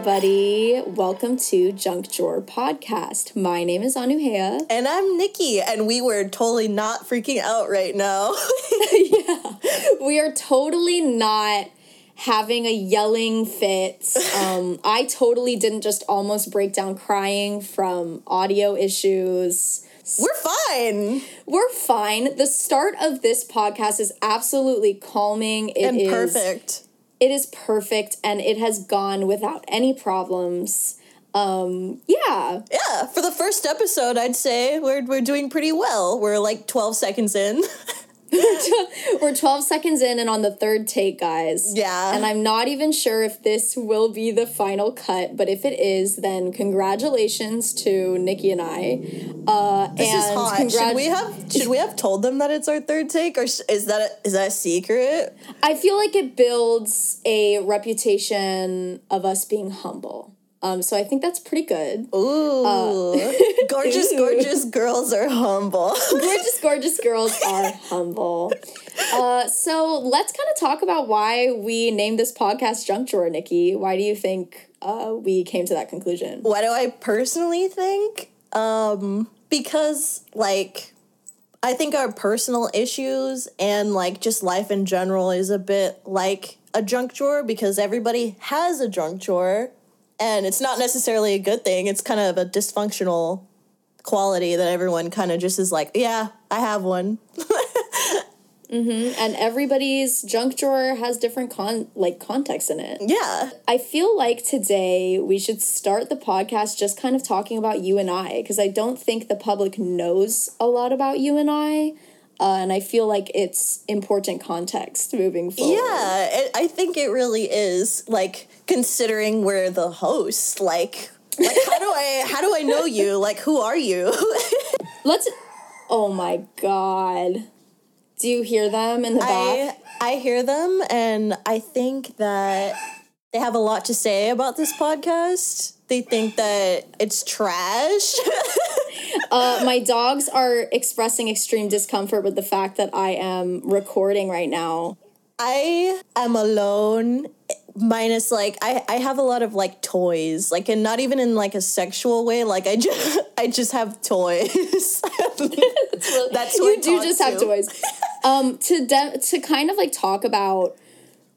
everybody. Welcome to Junk Drawer Podcast. My name is Anuhea. And I'm Nikki, and we were totally not freaking out right now. yeah, we are totally not having a yelling fit. Um, I totally didn't just almost break down crying from audio issues. We're fine. We're fine. The start of this podcast is absolutely calming. It and is- perfect. It is perfect and it has gone without any problems. Um, yeah. Yeah, for the first episode, I'd say we're, we're doing pretty well. We're like 12 seconds in. We're 12 seconds in and on the third take, guys. Yeah. And I'm not even sure if this will be the final cut, but if it is, then congratulations to Nikki and I. Uh, This and is hot. congrat- should we have should we have told them that it's our third take, or sh- is that a, is that a secret? I feel like it builds a reputation of us being humble. Um, so I think that's pretty good. Ooh, gorgeous, gorgeous girls are humble. gorgeous, gorgeous girls are humble. Uh, so let's kind of talk about why we named this podcast Junk Drawer, Nikki. Why do you think uh, we came to that conclusion? what do I personally think? Um, because like I think our personal issues and like just life in general is a bit like a junk drawer because everybody has a junk drawer and it's not necessarily a good thing. It's kind of a dysfunctional quality that everyone kind of just is like, yeah, I have one. Mm-hmm. And everybody's junk drawer has different con like context in it. Yeah. I feel like today we should start the podcast just kind of talking about you and I because I don't think the public knows a lot about you and I. Uh, and I feel like it's important context moving forward. Yeah, it, I think it really is like considering we're the host, like like how do I how do I know you? Like who are you? Let's. Oh my god. Do you hear them in the I back? I hear them and I think that they have a lot to say about this podcast. They think that it's trash. Uh, my dogs are expressing extreme discomfort with the fact that I am recording right now. I am alone minus like I, I have a lot of like toys like and not even in like a sexual way like i just i just have toys that's you what do talk just have toys. Um, to de- to kind of like talk about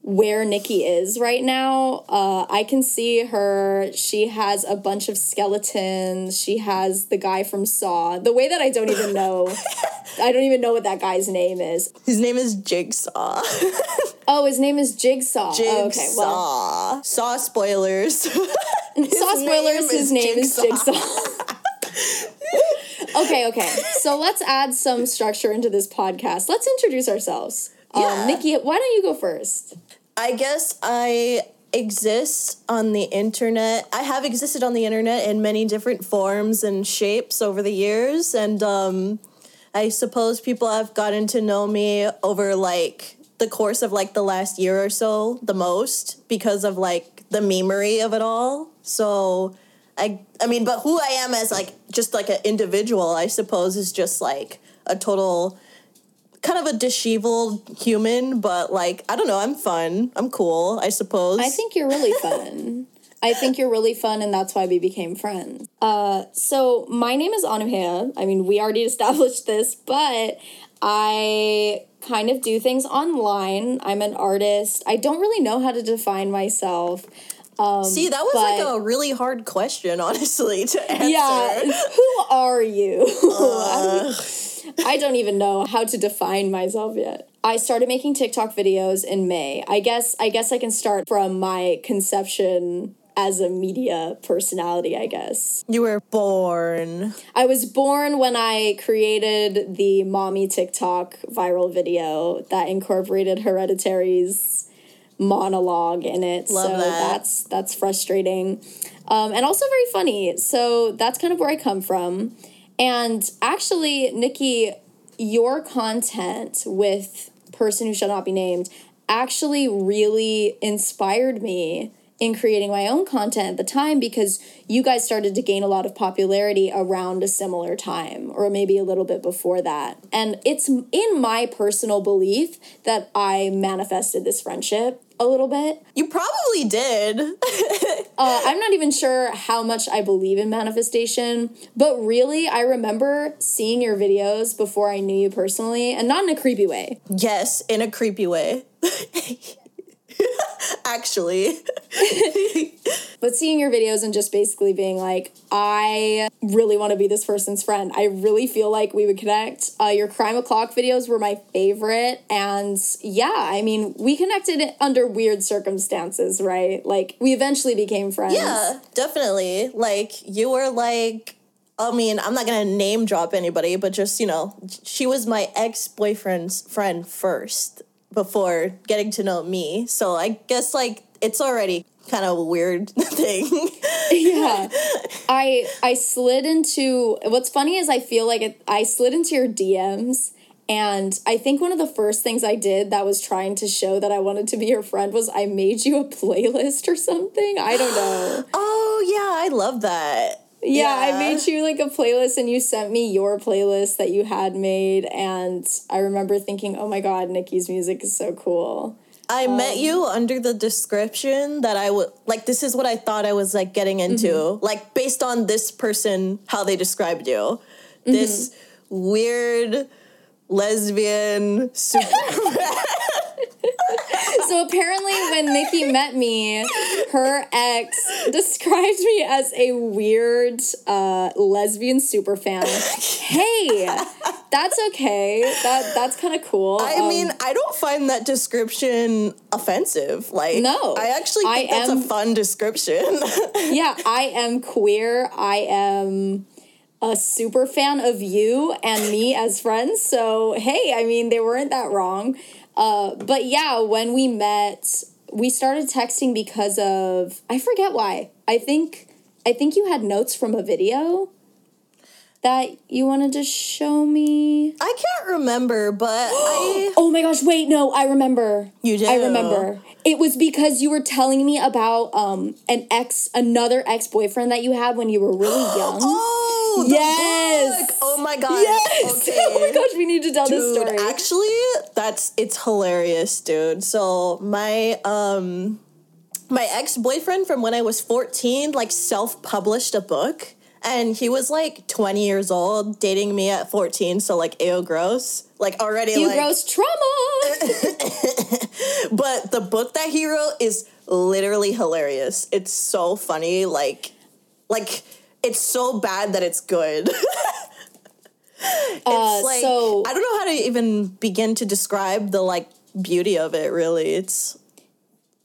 where Nikki is right now. Uh, I can see her. She has a bunch of skeletons. She has the guy from Saw. The way that I don't even know, I don't even know what that guy's name is. his name is jigsaw Oh, his name is Jigsaw. jigsaw Oh, okay, well, saw spoilers Saw name spoilers. His is name is Jigsaw. Jigsaw. okay, okay. So let's add some structure into this podcast. Let's introduce ourselves. Yeah. Um, Nikki, why don't you go first? I guess I exist on the internet. I have existed on the internet in many different forms and shapes over the years and um I suppose people have gotten to know me over like the course of like the last year or so the most because of like the memery of it all. So I I mean but who I am as like just like an individual I suppose is just like a total kind of a disheveled human, but like I don't know, I'm fun. I'm cool, I suppose. I think you're really fun. I think you're really fun, and that's why we became friends. Uh, so my name is Anuhea. I mean, we already established this, but I kind of do things online. I'm an artist. I don't really know how to define myself. See, that was like a really hard question, honestly, to answer. Yeah, who are you? I don't even know how to define myself yet. I started making TikTok videos in May. I guess I guess I can start from my conception as a media personality, I guess. You were born. I was born when I created the mommy TikTok viral video that incorporated Hereditary's monologue in it. Love so that. that's that's frustrating. Um, and also very funny. So that's kind of where I come from. And actually, Nikki, your content with Person Who Shall Not Be Named actually really inspired me in creating my own content at the time because you guys started to gain a lot of popularity around a similar time or maybe a little bit before that. And it's in my personal belief that I manifested this friendship a little bit. You probably did. Uh, I'm not even sure how much I believe in manifestation, but really, I remember seeing your videos before I knew you personally, and not in a creepy way. yes, in a creepy way. Actually. But seeing your videos and just basically being like, I really want to be this person's friend. I really feel like we would connect. Uh, your crime o'clock videos were my favorite. And yeah, I mean, we connected under weird circumstances, right? Like, we eventually became friends. Yeah, definitely. Like you were like I mean, I'm not gonna name drop anybody, but just, you know, she was my ex-boyfriend's friend first before getting to know me. So I guess like it's already kind of a weird thing. yeah i i slid into what's funny is i feel like it, i slid into your dms and i think one of the first things i did that was trying to show that i wanted to be your friend was i made you a playlist or something i don't know oh, yeah, I love that. Yeah, i made you like a playlist and you sent me your playlist that you had made and i remember thinking oh my god nikki's music is so cool I met um, you under the description that I would like this is what I thought I was like getting mm-hmm. into. Like based on this person how they described you. Mm-hmm. This weird lesbian super So apparently, when Nikki met me, her ex described me as a weird uh, lesbian super fan. Hey, that's okay. That that's kind of cool. I Um, mean, I don't find that description offensive. Like, No, I actually I that's am- a fun description. yeah, I am queer. I am a super fan of you and me as friends. So hey, I mean, they weren't that wrong. Uh, but yeah, when we met, we started texting because of I forget why. I think I think you had notes from a video that you wanted to show me. I can't remember, but I Oh my gosh, wait, no, I remember. You do? I remember. It was because you were telling me about um an ex another ex-boyfriend that you had when you were really young. Oh, the Yes. book. Oh my god. Yes. Okay. oh my gosh, we need to tell this Dude, story. actually, that's it's hilarious, dude. So my um my ex-boyfriend from when I was 14 like self-published a book and he was like 20 years old dating me at 14 so like ew gross like already you like gross trauma. but the book that he wrote is literally hilarious it's so funny like like it's so bad that it's good Uh, like so I don't know how to even begin to describe the like beauty of it. Really, it's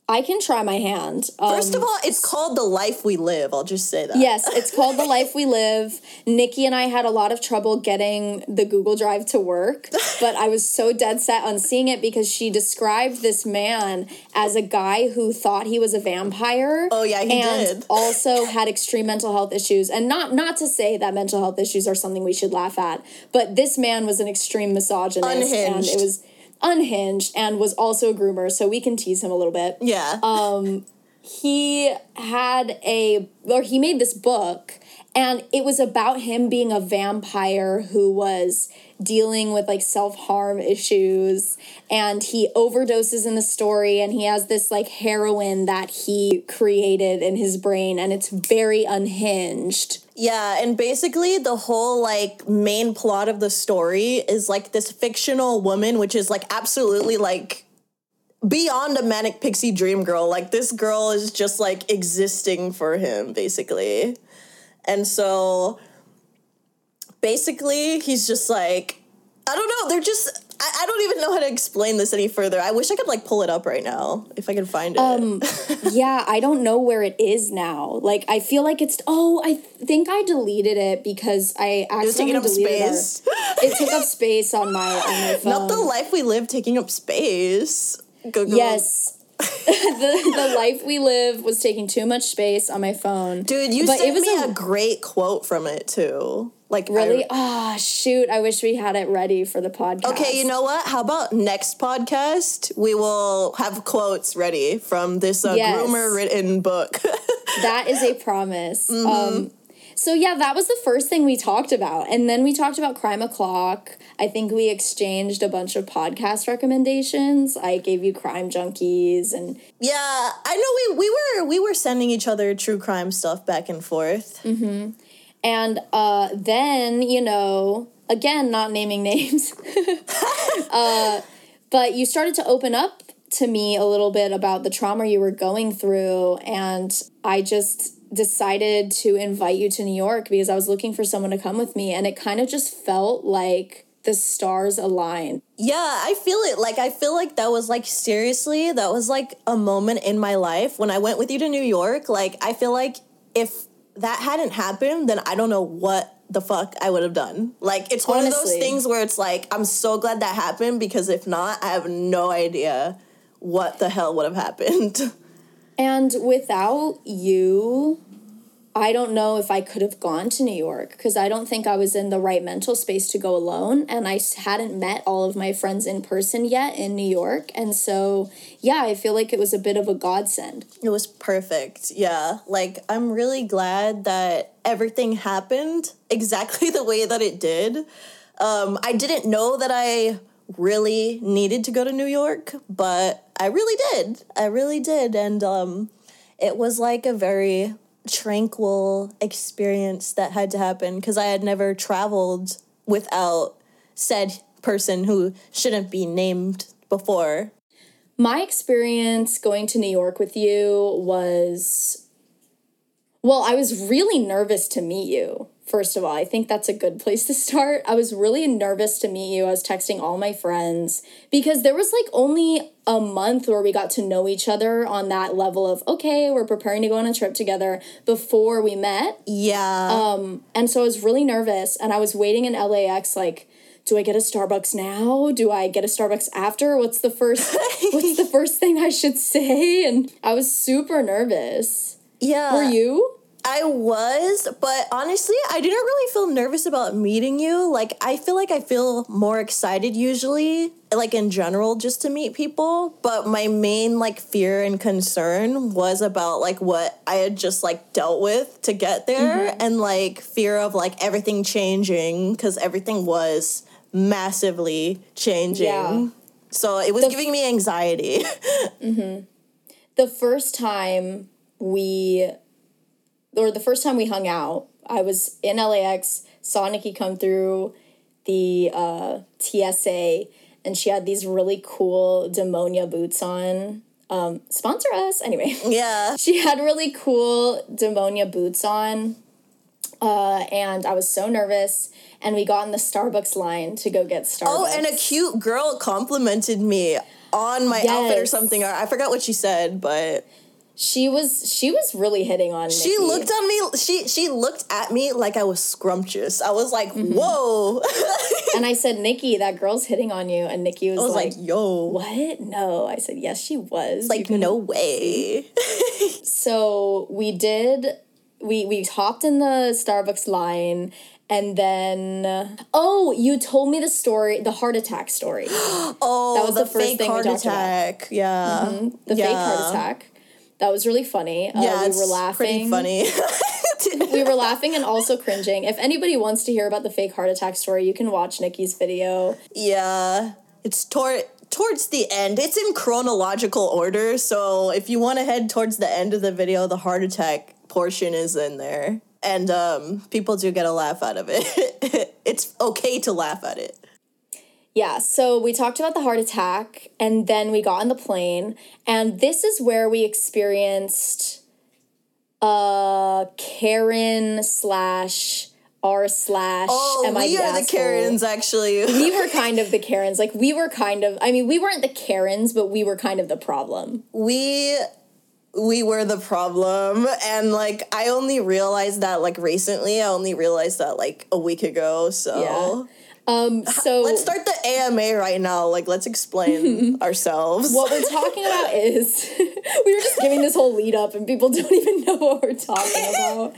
I can try my hand. Um, first of all, it's called the life we live. I'll just say that. Yes, it's called The Life We Live. Nikki and I had a lot of trouble getting the Google Drive to work, but I was so dead set on seeing it because she described this man as a guy who thought he was a vampire. Oh, yeah, he and did. also had extreme mental health issues. And not not to say that mental health issues are something we should laugh at, but this man was an extreme misogynist and it was unhinged and was also a groomer, so we can tease him a little bit Yeah. Um, he had a or he made this book and it was about him being a vampire who was dealing with like self-harm issues and he overdoses in the story and he has this like heroin that he created in his brain and it's very unhinged yeah, and basically the whole like main plot of the story is like this fictional woman, which is like absolutely like beyond a manic pixie dream girl. Like this girl is just like existing for him, basically. And so basically he's just like I don't know, they're just I, I don't even know how to explain this any further. I wish I could like pull it up right now if I could find it. Um, yeah, I don't know where it is now. Like, I feel like it's. Oh, I think I deleted it because I it accidentally taking up deleted our- it took up space on my on my phone. Not the life we live taking up space. Google. yes. the the life we live was taking too much space on my phone. Dude, you But sent it was me a- a, great quote from it too. Like Really? Ah, shoot! I wish we had it ready for the podcast. okay, you know what? How about next podcast we will have quotes ready from this uh, Yes. groomer written book. that is a promise. Mm-hmm. Um, So yeah, that was the first thing we talked about. And then we talked about Crime O'Clock. I think we exchanged a bunch of podcast recommendations. I gave you Crime Junkies and Yeah, I know we we were we were sending each other true crime stuff back and forth. and uh then, you know, again not naming names. uh but you started to open up to me a little bit about the trauma you were going through and I just decided to invite you to New York because I was looking for someone to come with me and it kind of just felt like the stars aligned. Yeah, I feel it. Like I feel like that was like seriously, that was like a moment in my life when I went with you to New York. Like I feel like if that hadn't happened, then I don't know what the fuck I would have done. Like it's one of those things where it's like I'm so glad that happened because if not, I have no idea what the hell would have happened. And without you, I don't know if I could have gone to New York because I don't think I was in the right mental space to go alone. And I hadn't met all of my friends in person yet in New York. And so, yeah, I feel like it was a bit of a godsend. It was perfect. Yeah. Like, I'm really glad that everything happened exactly the way that it did. Um, I didn't know that I really needed to go to New York, but I really did. I really did. And um, it was like a very tranquil experience that had to happen because I had never traveled without said person who shouldn't be named before. My experience going to New York with you was well, I was really nervous to meet you. First of all, I think that's a good place to start. I was really nervous to meet you. I was texting all my friends because there was like only a month where we got to know each other on that level of okay, we're preparing to go on a trip together before we met. Yeah. Um, and so I was really nervous and I was waiting in LAX like do I get a Starbucks now? Do I get a Starbucks after? What's the first what's the first thing I should say? And I was super nervous. yeah. Were you? I was, but honestly, I didn't really feel nervous about meeting you. Like, I feel like I feel more excited usually, like in general, just to meet people. But my main, like, fear and concern was about, like, what I had just, like, dealt with to get there mm-hmm. and, like, fear of, like, everything changing because everything was massively changing. Yeah. So it was giving me anxiety. Mm-hmm. The first time we or the first time we hung out, I was in LAX, saw Nikki come through the uh, TSA, and she had these really cool Demonia boots on. Um, sponsor us anyway. yeah. she had really cool Demonia boots on. Uh, and I was so nervous. And we got in the Starbucks line to go get Starbucks. Oh, and a cute girl complimented me on my outfit or something. I forgot what she said, but she was she was really hitting on. she Nikki. looked on me. She she looked at me like I was scrumptious. I was like, Mm-hmm. whoa. and I said, Nikki, that girl's hitting on you. And Nikki was, was like, like, yo, What? No. I said, Yes, she was. Like can- no way. So we did. We we hopped in the Starbucks line. And then, oh, you told me the story, the heart attack story. Oh, That was the, the first fake thing we heart about. attack. Yeah, the fake heart attack. That was really funny. Uh, Yeah, we it's were laughing. Pretty funny. We were laughing and also cringing. If anybody wants to hear about the fake heart attack story, you can watch Nikki's video. Yeah, it's toward towards the end. It's in chronological order, so if you want to head towards the end of the video, the heart attack portion is in there, and um, people do get a laugh out of it. it's okay to laugh at it. Yeah, so we talked about the heart attack and then we got on the plane and this is where we experienced uh Karen slash R slash Oh, am I we are the? Karens, actually. We were kind of the Karens. Like we were kind of I mean, we weren't the Karens, but we were kind of the problem. we we were the problem and like i only realized that like recently i only realized that like a week ago so Yeah. Um so let's start the ama right now like let's explain ourselves what we're talking about is we were just giving this whole lead up and people don't even know what we're talking about.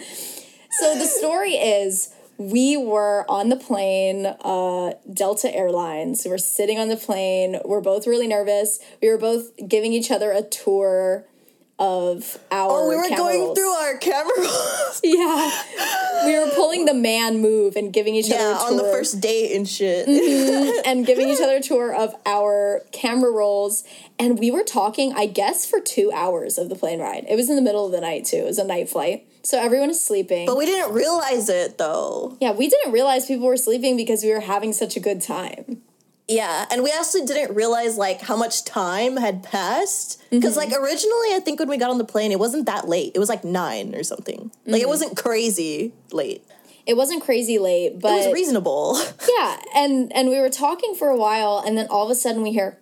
So the story is we were on the plane, uh, Delta Airlines. We were sitting on the plane. We're both really nervous. We were both giving each other a tour of our oh we were going rolls. through our camera rolls Yeah. we were pulling the man move and giving each Yeah, other on the first date and shit. Mm-hmm. and giving each other a tour of our camera rolls. And we were talking, I guess, for two hours of the plane ride. It was in the middle of the night too. It was a night flight. So everyone is sleeping. But we didn't realize it though. yeah, we didn't realize people were sleeping because we were having such a good time. Yeah, and we actually didn't realize like how much time had passed mm-hmm. because like originally I think when we got on the plane it wasn't that late. It was like 9 or something. Like it mm. wasn't crazy late. It wasn't crazy late, but It was reasonable. yeah, and and we were talking for a while, and then all of a sudden we hear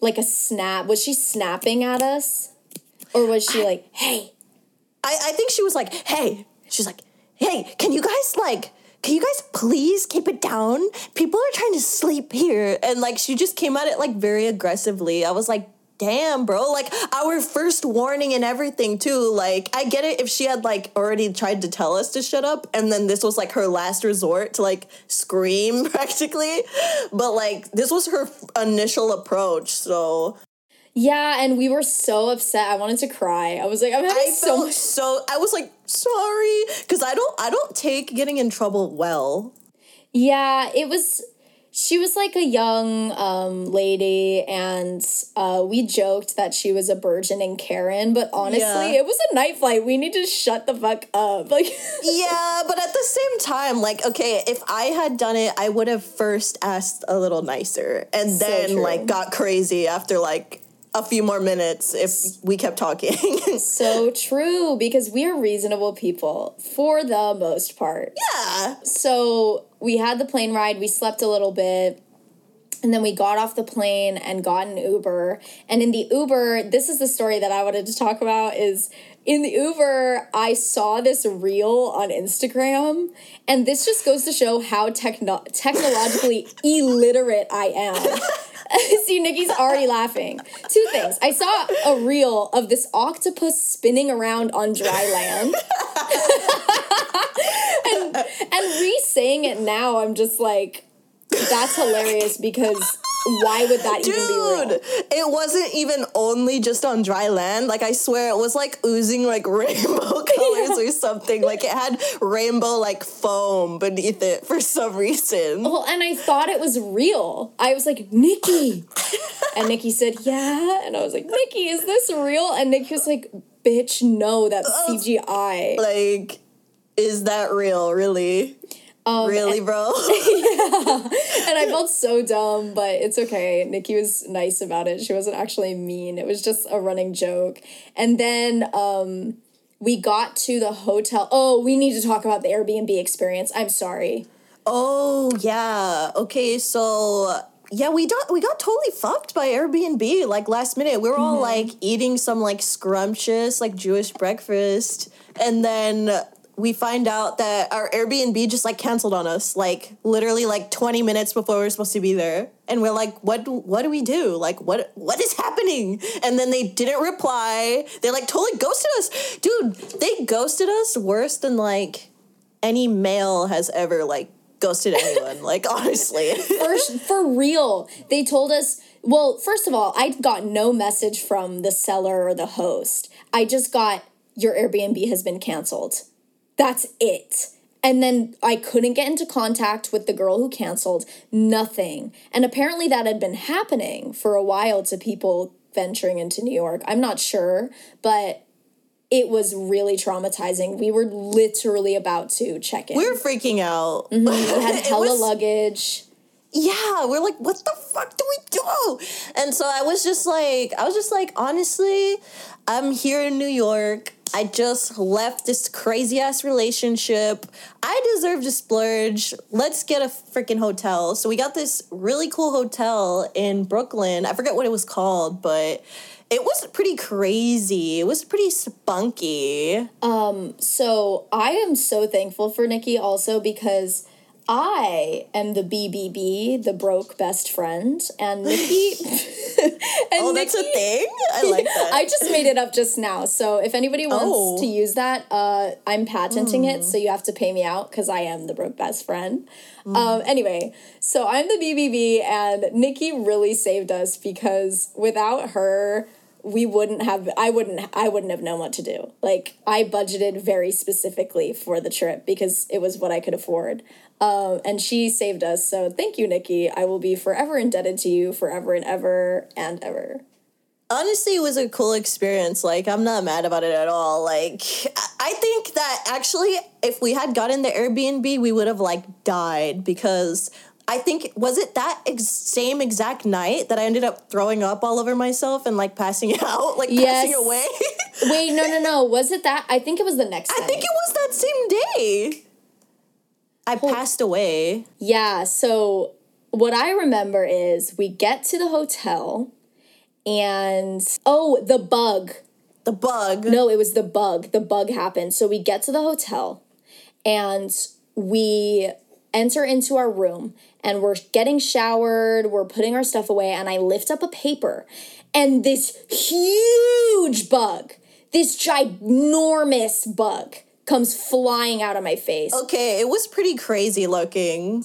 like a snap. Was she snapping at us, or was she like, "Hey"? I, I think she was like, hey, she's like, hey, can you guys like, can you guys please keep it down? People are trying to sleep here. And like, she just came at it like very aggressively. I was like, damn, bro. Like, our first warning and everything, too. Like, I get it if she had like already tried to tell us to shut up and then this was like her last resort to like scream practically. But like, this was her initial approach. So Yeah, and we were so upset. I wanted to cry. I was like, I'm having I so felt much. so I was like sorry because I don't I don't take getting in trouble well. Yeah, it was. She was like a young um, lady, and uh, we joked that she was a burgeoning Karen. But honestly, Yeah. it was a night flight. We need to shut the fuck up. Like, Yeah, but at the same time, like okay, if I had done it, I would have first asked a little nicer and So then true. like got crazy after like a few more minutes if we kept talking. so true because we are reasonable people for the most part. yeah. So we had the plane ride, we slept a little bit, and then we got off the plane and got an Uber. And in the Uber, this is the story that I wanted to talk about is in the Uber, I saw this reel on Instagram, and this just goes to show how techno- technologically illiterate I am. See, Nikki's already laughing. Two things. I saw a reel of this octopus spinning around on dry land. and and re-saying it now, I'm just like, that's hilarious because why would that even be real? Dude, it wasn't even only just on dry land. Like I swear, it was like oozing like rainbow colors or something. Like it had rainbow like foam beneath it for some reason. Well, and I thought it was real. I was like, Nikki. and Nikki said, Yeah. And I was like, Nikki, is this real? And Nikki was like, Bitch, no, that's CGI. Like, is that real? Really? Um, really, bro? And I felt so dumb, but it's okay. Nikki was nice about it. She wasn't actually mean. It was just a running joke. And then um we got to the hotel. Oh, we need to talk about the Airbnb experience. I'm sorry. oh yeah. Okay, so yeah, we got we got totally fucked by Airbnb like last minute. We were all like eating some like scrumptious like Jewish breakfast, and then we find out that our Airbnb just like canceled on us like literally like 20 minutes before we're supposed to be there. And we're like, what do, what do we do? Like what what is happening? And then they didn't reply. They like totally ghosted us. Dude, they ghosted us worse than like any male has ever like ghosted anyone. like honestly. For, for real. They told us, well, first of all, I got no message from the seller or the host. I just got your Airbnb has been canceled. That's it. And then I couldn't get into contact with the girl who canceled, nothing. And apparently that had been happening for a while to people venturing into New York. I'm not sure, but it was really traumatizing. We were literally about to check in. we were freaking out. Mm-hmm. we had hella was- luggage. yeah, we're like, what the fuck do we do? And so I was just like, I was just like, honestly, I'm here in New York. I just left this crazy ass relationship. I deserve to splurge. Let's get a freaking hotel. So we got this really cool hotel in Brooklyn. I forget what it was called, but it was pretty crazy. It was pretty spunky. Um, so I am so thankful for Nikki also because I am the BBB, the broke best friend, and Nikki. and Oh, that's a thing? I like that. I just made it up just now. So if anybody wants Oh. Hmm. to use that, uh, I'm patenting it. So you have to pay me out because I am the broke best friend. Hmm. Um, anyway, so I'm the BBB, and Nikki really saved us because without her, we wouldn't have I wouldn't I wouldn't have known what to do. Like I budgeted very specifically for the trip because it was what I could afford. Um, and she saved us. So thank you, Nikki. I will be forever indebted to you forever and ever and ever. Honestly, it was a cool experience. Like, I'm not mad about it at all. Like, I- think that actually, if we had gotten the Airbnb, we would have like died because I think was it that ex- same exact night that I ended up throwing up all over myself and like passing out, like passing Yes. away. Wait, no, no, no. Was it that? I think it was the next day. I night. think it was that same day. I passed away. Yeah, so what I remember is we get to the hotel and oh, the bug. The bug. No, it was the bug. The bug happened. So we get to the hotel and we enter into our room and we're getting showered, we're putting our stuff away, and I lift up a paper and this huge bug, this ginormous bug comes flying out of my face. Okay, it was pretty crazy looking.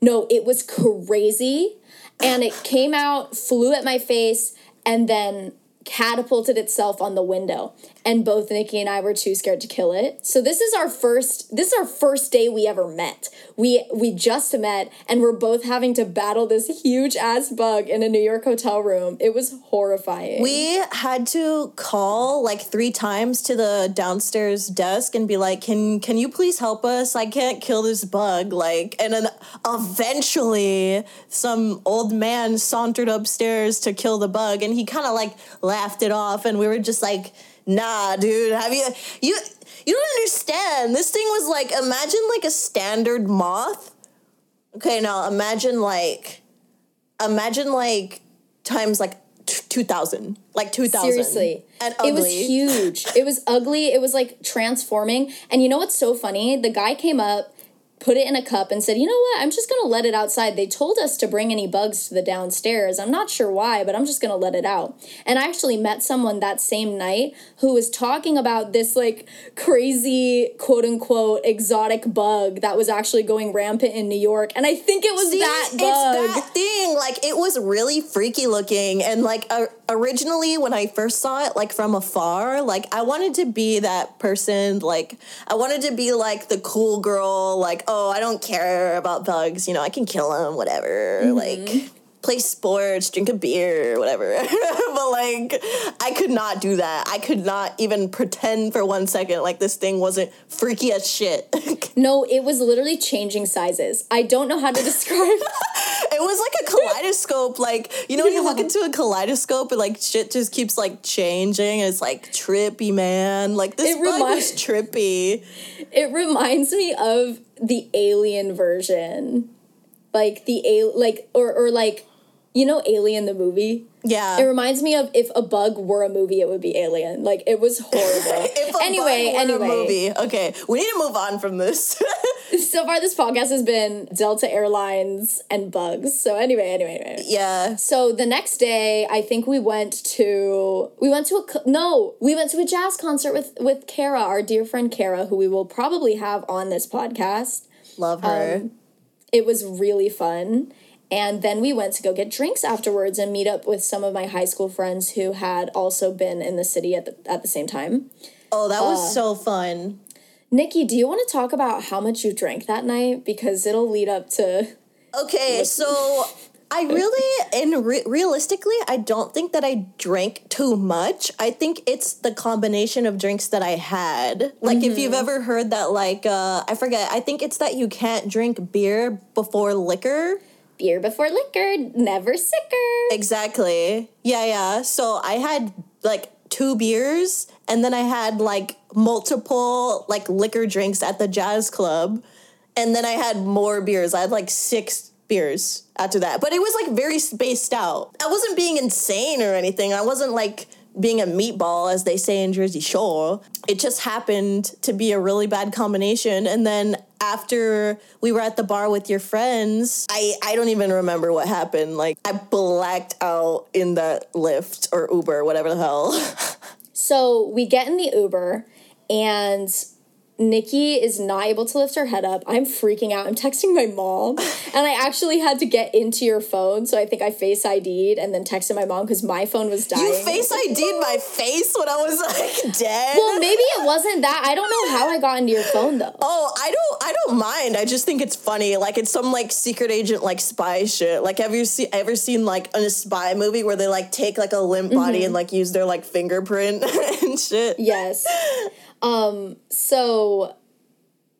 No, it was crazy. And it came out, flew at my face, and then catapulted itself on the window. And both Nikki and I were too scared to kill it. So this is our first this is our first day we ever met. We we just met and we're both having to battle this huge ass bug in a New York hotel room. It was horrifying. We had to call like three times to the downstairs desk and be like, "Can can you please help us? I can't kill this bug." Like, and then eventually, some old man sauntered upstairs to kill the bug, and he kind of like laughed it off, and we were just like, "Nah, dude, have you you you don't understand? This thing was like imagine like a standard moth. Okay, now imagine like imagine like times like t- 2000 like 2000 Seriously. and ugly It was huge. it was ugly. It was like transforming. And you know what's so funny? The guy came up, put it in a cup, and said, You know what? I'm just going to let it outside. They told us to bring any bugs to the downstairs. I'm not sure why, but I'm just going to let it out. And I actually met someone that same night who was talking about this like crazy, quote unquote, exotic bug that was actually going rampant in New York. And I think it was See, that bug. it's that thing like it was really freaky looking and like uh, originally when i first saw it like from afar like i wanted to be that person like i wanted to be like the cool girl like oh i don't care about bugs you know i can kill them whatever Mm-hmm. like play sports drink a beer whatever but like i could not do that i could not even pretend for one second like this thing wasn't freaky as shit no, it was literally changing sizes. I don't know how to describe It was like a kaleidoscope, like you know when you look into a kaleidoscope and like shit just keeps like changing. It's like trippy, man. Like this It remi- was trippy. It reminds me of the alien version. Like the a like or or like you know Alien the movie? Yeah. It reminds me of if a bug were a movie, it would be Alien. Like it was horrible. if a anyway, bug were anyway. a movie. Okay, we need to move on from this. So far this podcast has been Delta Airlines and bugs. So anyway, anyway, anyway. yeah. So the next day, I think we went to we went to a no, we went to a jazz concert with with Kara, our dear friend Kara, who we will probably have on this podcast. Love her. Um, It was really fun. And then we went to go get drinks afterwards and meet up with some of my high school friends who had also been in the city at the, at the same time. oh, that uh, was so fun. Nikki, do you want to talk about how much you drank that night? Because it'll lead up to. Okay, so I really and re- realistically, I don't think that I drank too much. I think it's the combination of drinks that I had. Like if you've ever heard that like uh I forget, I think it's that you can't drink beer before liquor. Beer before liquor, never sicker. Exactly. Yeah, yeah. So I had like two beers and then I had like multiple like liquor drinks at the jazz club. And then I had more beers. I had like six beers after that. But it was like very spaced out. I wasn't being insane or anything. I wasn't like being a meatball, as they say in Jersey Shore. It just happened to be a really bad combination. And then after we were at the bar with your friends, I, I don't even remember what happened. Like, I blacked out in that Lyft or Uber, whatever the hell. So we get in the Uber and Nikki is not able to lift her head up. I'm freaking out. I'm texting my mom, and I actually had to get into your phone. So I think I face ID'd and then texted my mom because my phone was dying. You face ID'd my face when I was like dead. Well, maybe it wasn't that. I don't know how I got into your phone though. Oh, I don't. I don't mind. I just think it's funny. Like it's some like secret agent like spy shit. Like have you see ever seen like a spy movie where they like take like a limp body Mm-hmm. and like use their like fingerprint and shit? Yes. Um, so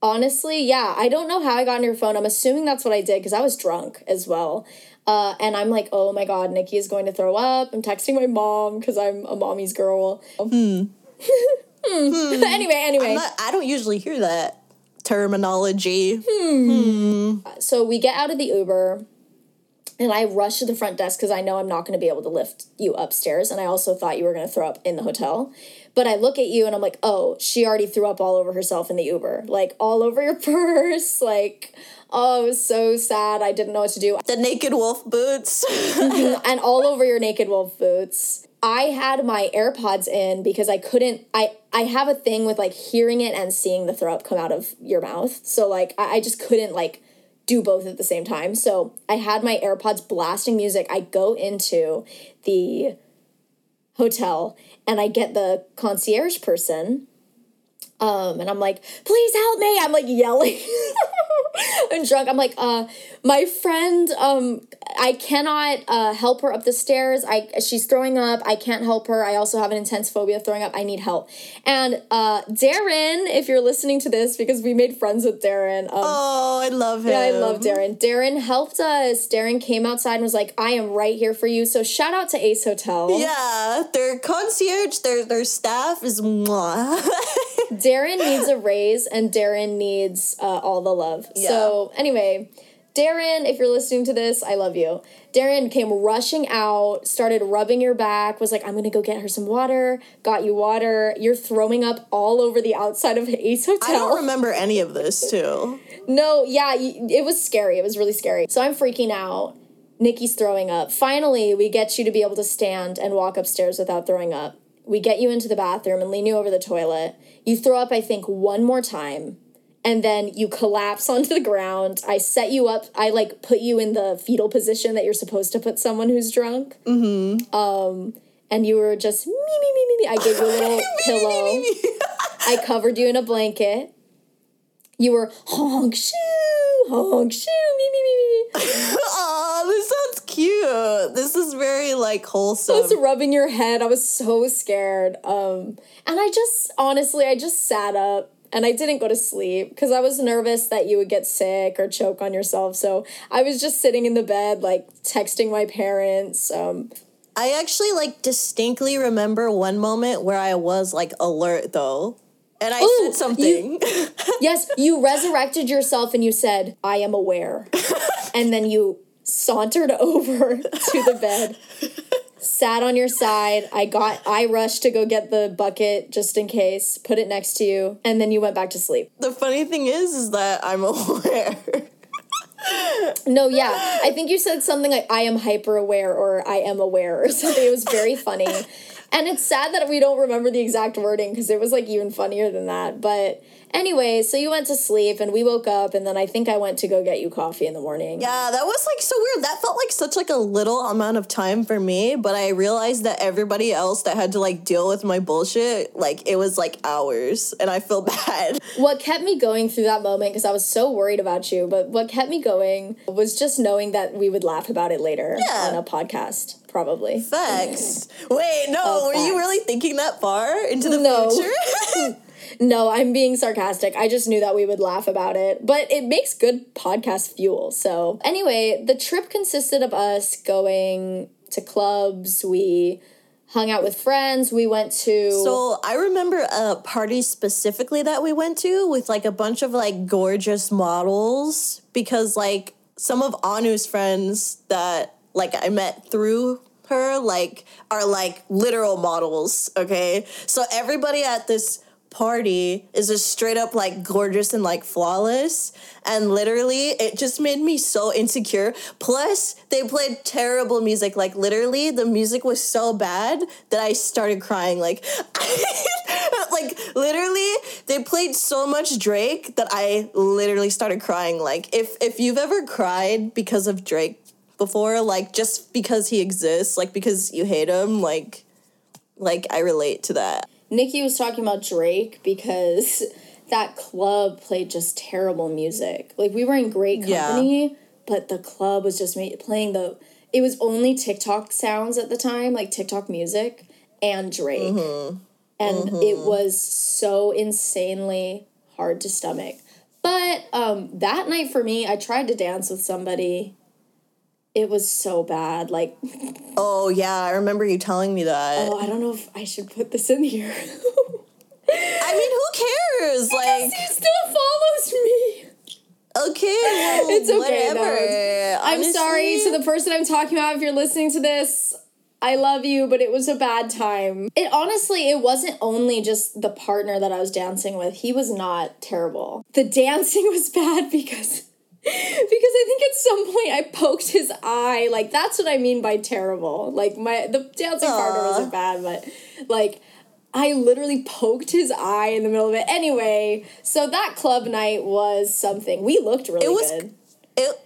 honestly, yeah, I don't know how I got on your phone. I'm assuming that's what I did because I was drunk as well. Uh, and I'm like, oh my god, Nikki is going to throw up. I'm texting my mom because I'm a mommy's girl. Hmm. Hmm. anyway, anyway. I'm not- I don't usually hear that terminology. Hmm. so we get out of the Uber and I rush to the front desk because I know I'm not going to be able to lift you upstairs. And I also thought you were going to throw up in the hotel. But I look at you and I'm like, oh, she already threw up all over herself in the Uber. Like all over your purse. Like, oh, it was so sad. I didn't know what to do. The Naked Wolfe boots. Mm-hmm. and all over your Naked Wolfe boots. I had my AirPods in because I couldn't I I have a thing with like hearing it and seeing the throw up come out of your mouth. So like I, I just couldn't like do both at the same time. So I had my AirPods blasting music. I go into the hotel and I get the concierge person. Um, and I'm like, please help me. I'm like yelling. I'm drunk. I'm like, uh, my friend, um, I cannot uh, help her up the stairs. I she's throwing up. I can't help her. I also have an intense phobia of throwing up. I need help. And uh, Darren, if you're listening to this, because we made friends with Darren. Um, oh, I love him. yeah, I love Darren. Darren helped us. Darren came outside and was like, I am right here for you. So shout out to Ace Hotel. Yeah, their concierge, their their staff is mwah. Darren needs a raise and Darren needs uh, all the love. So, anyway, Darren, if you're listening to this, I love you. Darren came rushing out, started rubbing your back, was like, I'm gonna go get her some water, got you water. You're throwing up all over the outside of Ace Hotel. I don't remember any of this too. No, yeah, it was scary. It was really scary. So I'm freaking out. Nikki's throwing up. Finally, we get you to be able to stand and walk upstairs without throwing up. We get you into the bathroom and lean you over the toilet. You throw up, I think, one more time. And then you collapse onto the ground. I set you up. I like put you in the fetal position that you're supposed to put someone who's drunk. Mm-hmm. Um, and you were just me me me me me. I gave you a little pillow. I covered you in a blanket. You were honk shoo, honk shoo, me me me me. Oh, this cute. This is very like I wholesome. was rubbing your head. I was so scared. Um, and I just honestly, I just sat up and I didn't go to sleep because I was nervous that you would get sick or choke on yourself. So I was just sitting in the bed, like texting my parents. Um, I actually like distinctly remember one moment where I was like alert though. And I Ooh, said something. yes, you resurrected yourself and you said, I am aware. and then you sauntered over to the bed, sat on your side. I got, I rushed to go get the bucket just in case, put it next to you, and then you went back to sleep. the funny thing is is that I'm aware. No, yeah. I think you said something like, I am hyper aware or I am aware or something. It was very funny. And it's sad that we don't remember the exact wording because it was like even funnier than that. But anyway, so you went to sleep and we woke up and then I think I went to go get you coffee in the morning. yeah, that was like so weird. That felt like such like a little amount of time for me, but I realized that everybody else that had to like deal with my bullshit, like it was like hours and I feel bad. What kept me going through that moment, because I was so worried about you, but what kept me going was just knowing that we would laugh about it later Yeah. on a podcast, probably. Facts. Wait, no, Oh, were you really thinking that far into the No. future? No, I'm being sarcastic. I just knew that we would laugh about it. But it makes good podcast fuel. So, anyway, the trip consisted of us going to clubs. We hung out with friends. We went to. So I remember a party specifically that we went to with like a bunch of like gorgeous models because like some of Anu's friends that like I met through her like are like literal models, okay? So everybody at this party is just straight up like gorgeous and like flawless. And literally, it just made me so insecure. Plus, they played terrible music. Like, literally, the music was so bad that I started crying. Like, like literally, they played so much Drake that I literally started crying. Like, if if you've ever cried because of Drake before, like just because he exists, like because you hate him, like like I relate to that. Nikki was talking about Drake because that club played just terrible music. Like we were in great company, yeah. but the club was just playing the. It was only TikTok sounds at the time, like TikTok music and Drake, mm-hmm. and mm-hmm. it was so insanely hard to stomach. But um, that night for me, I tried to dance with somebody it was so bad. Like, oh yeah, I remember you telling me that. Oh, I don't know if I should put this in here. I mean, who cares? Because like, he still follows me. Okay, well, it's okay. Whatever. I'm sorry to the person I'm talking about. If you're listening to this, I love you, but it was a bad time. It honestly, it wasn't only just the partner that I was dancing with. He was not terrible. The dancing was bad because because I think at some point I poked his eye. Like that's what I mean by terrible. Like my the dancing Aww. partner wasn't bad, but like I literally poked his eye in the middle of it. Anyway, so that club night was something. We looked really it was, good. It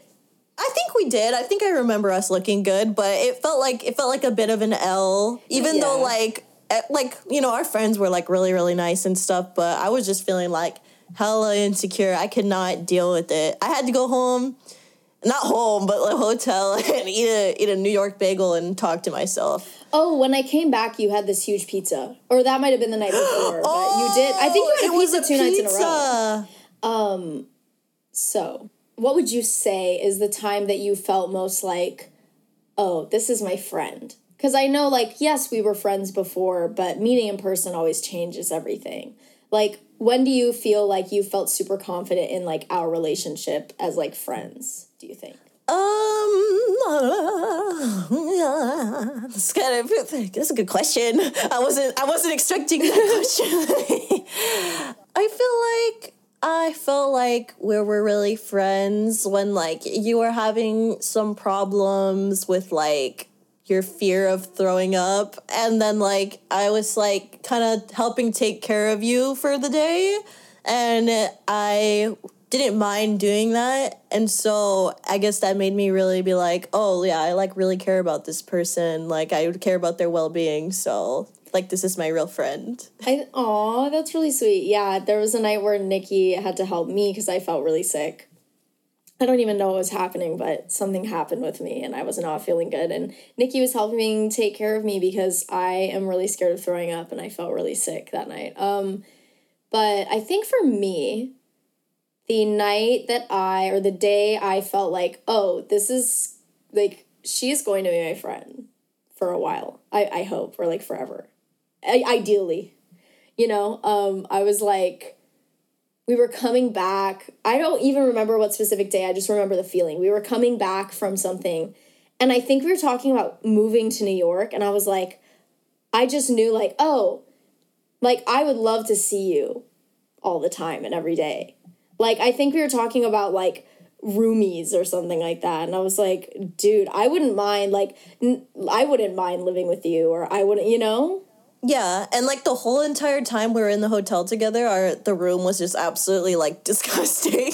I think we did. I think I remember us looking good, but it felt like it felt like a bit of an L. Even yeah. though like like you know our friends were like really really nice and stuff, but I was just feeling like hella insecure. I could not deal with it. I had to go home, not home, but like hotel and eat a eat a New York bagel and talk to myself. Oh, when I came back, you had this huge pizza, or that might have been the night before. oh, but you did. I think you had a pizza two pizza. nights in a row. Um, so what would you say is the time that you felt most like, oh, this is my friend? Because I know, like, yes, we were friends before, but meeting in person always changes everything. Like, when do you feel like you felt super confident in like our relationship as like friends do you think um, that's kind of that's a good question. I wasn't I wasn't expecting that question. I feel like I felt like we were really friends when like you were having some problems with like your fear of throwing up. And then like i was like kind of helping take care of you for the day. And i didn't mind doing that. And so i guess that made me really be like oh yeah i like really care about this person. Like i would care about their well-being. So like this is my real friend. I, aw that's really sweet. Yeah there was a night where nikki had to help me because i felt really sick I don't even know what was happening, but something happened with me and I was not feeling good. And Nikki was helping take care of me because I am really scared of throwing up and I felt really sick that night. Um, but I think for me, the night that I, or the day I felt like, oh, this is like, she's going to be my friend for a while. I, I hope, or like forever. I, ideally, you know, um, I was like, we were coming back. I don't even remember what specific day. I just remember the feeling. We were coming back from something. And I think we were talking about moving to New York. And I was like, I just knew, like, oh, like, I would love to see you all the time and every day. Like, I think we were talking about, like, roomies or something like that. And I was like, dude, I wouldn't mind, like, I wouldn't mind living with you, or I wouldn't, you know? Yeah, and like the whole entire time we were in the hotel together, our the room was just absolutely like disgusting.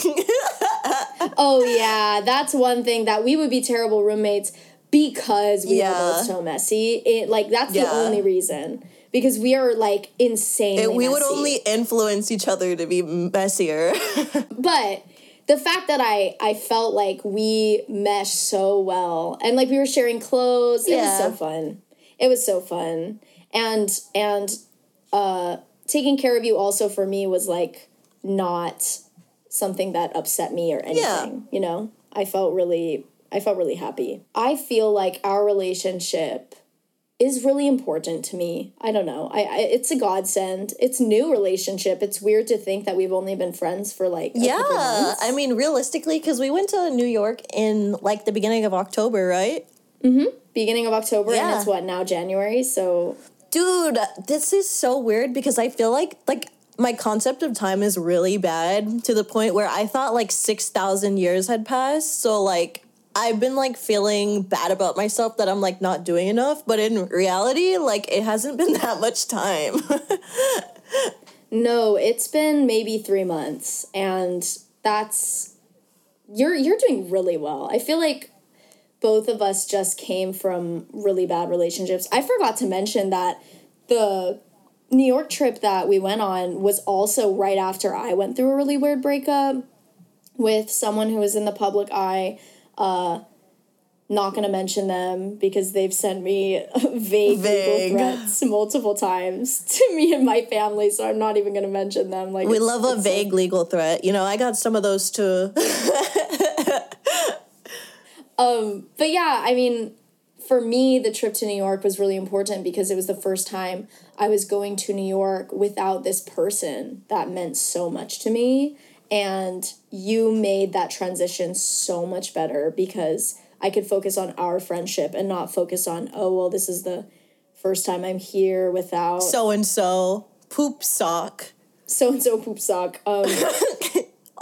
oh yeah, that's one thing that we would be terrible roommates because we yeah. are both so messy. It like that's yeah. the only reason because we are like insane. We messy. would only influence each other to be messier. but the fact that I I felt like we meshed so well and like we were sharing clothes, it was so fun. It was so fun and and uh taking care of you also for me was like not something that upset me or anything yeah. you know? I felt really i felt really happy. I feel like our relationship is really important to me. I don't know. I, I it's a godsend. It's new relationship. It's weird to think that we've only been friends for like yeah. i mean realistically because we went to new york in like the beginning of october right? Mm-hmm. Beginning of october yeah. and it's what now january? So Dude, this is so weird because I feel like like my concept of time is really bad to the point where I thought like 6,000 years had passed. So, like, I've been like feeling bad about myself that I'm like not doing enough. But in reality, like, it hasn't been that much time. No, it's been maybe three months, and that's you're you're doing really well. I feel like both of us just came from really bad relationships. I forgot to mention that the New York trip that we went on was also right after I went through a really weird breakup with someone who was in the public eye. Uh, not going to mention them because they've sent me vague, Vague. legal threats multiple times to me and my family, so I'm not even going to mention them. Like we love a vague legal threat. You know, I got some of those too. Um, but yeah, I mean, for me, the trip to New York was really important because it was the first time I was going to New York without this person that meant so much to me. And you made that transition so much better because I could focus on our friendship and not focus on, oh, well, this is the first time I'm here without so and so, poop sock. so and so poop sock. Um,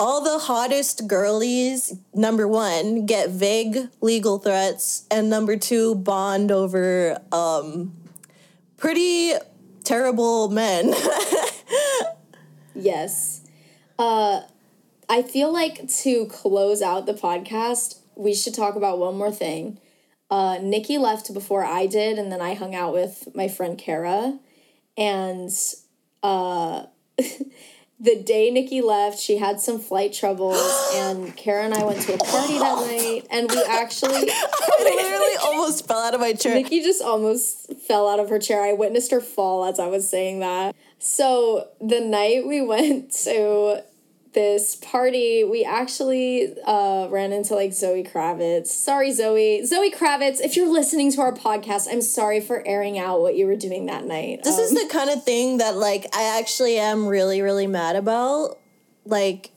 all the hottest girlies, number one, get vague legal threats, and number two, bond over um, pretty terrible men. Yes. Uh I feel like to close out the podcast, we should talk about one more thing. Uh Nikki left before I did and then I hung out with my friend Kara and uh the day Nikki left, she had some flight troubles and Kara and I went to a party that night and we actually I literally almost fell out of my chair. Nikki just almost fell out of her chair. I witnessed her fall as I was saying that. So the night we went to this party, we actually uh, ran into like Zoe Kravitz. Sorry, Zoe. Zoe Kravitz, if you're listening to our podcast, I'm sorry for airing out what you were doing that night. This Um, is the kind of thing that like I actually am really really mad about. Like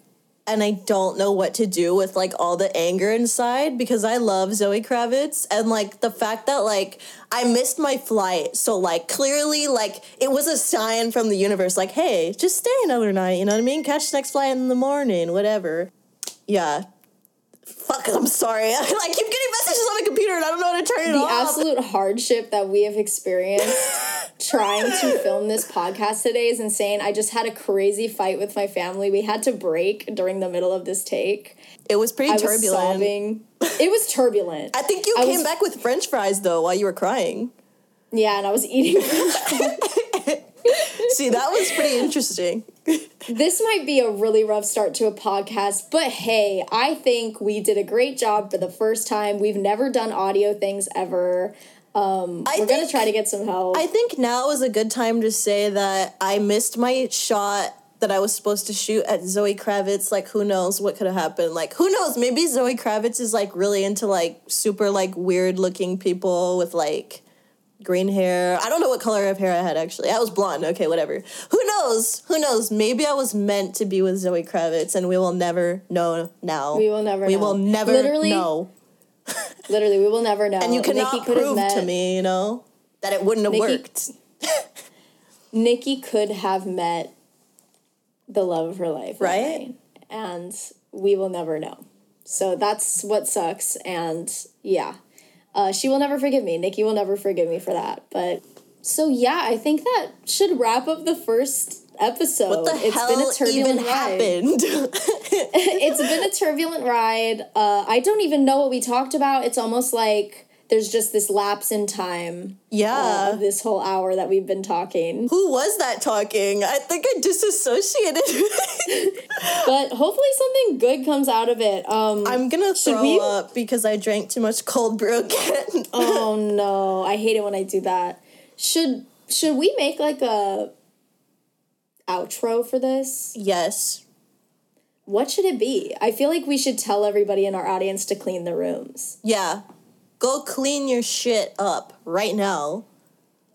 and I don't know what to do with like all the anger inside because I love Zoe Kravitz and like the fact that like I missed my flight. So like clearly like it was a sign from the universe like hey, just stay another night, you know what I mean? Catch the next flight in the morning, whatever. Yeah. Fuck, I'm sorry. I keep getting messages on my computer and I don't know how to turn it the off. The absolute hardship that we have experienced trying to film this podcast today is insane. I just had a crazy fight with my family. We had to break during the middle of this take. it was pretty I was turbulent. sobbing. It was turbulent. I think you I came was- back with french fries though while you were crying. yeah, and I was eating. See, that was pretty interesting. This might be a really rough start to a podcast, but hey, I think we did a great job for the first time. We've never done audio things ever. Um, I we're gonna try to get some help. I think now is a good time to say that I missed my shot that I was supposed to shoot at Zoe Kravitz. Like, who knows what could have happened? Like, who knows? Maybe Zoe Kravitz is like really into like super like weird looking people with like green hair. I don't know what color of hair I had actually. I was blonde. Okay, whatever. Who knows? Who knows? Maybe I was meant to be with Zoe Kravitz, and we will never know now. We will never We know. will never Literally, know. Literally, we will never know. And you cannot Nikki could prove met, to me, you know, that it wouldn't have Nikki- worked. Nikki could have met the love of her life, Right? And we will never know. So that's what sucks. And yeah, uh, she will never forgive me. Nikki will never forgive me for that. But so yeah, I think that should wrap up the first episode. What the It's hell been a turbulent even ride. happened? it's been a turbulent ride. Uh, I don't even know what we talked about. It's almost like there's just this lapse in time yeah. uh, of this whole hour that we've been talking. Who was that talking? I think I disassociated. But hopefully something good comes out of it. Um, I'm gonna throw we- up because I drank too much cold brew again. oh no, I hate it when I do that. Should should we make like a outro for this? yes. What should it be? I feel like we should tell everybody in our audience to clean the rooms. Yeah. Go clean your shit up right now.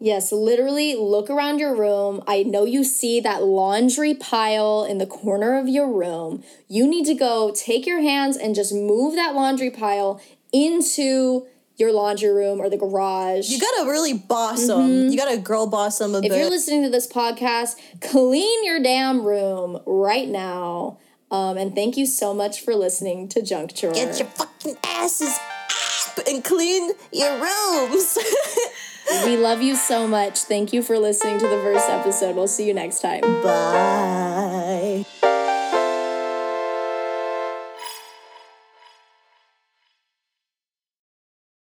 Yes, literally look around your room. I know you see that laundry pile in the corner of your room. You need to go take your hands and just move that laundry pile into your laundry room or the garage. You gotta really boss them. You gotta girl boss them a Mm-hmm. if you're listening to this podcast, clean your damn room right now. Um, and thank you so much for listening to Junk Drawer. Get your fucking asses up and clean your rooms. we love you so much. Thank you for listening to the verse episode. We'll see you next time. Bye.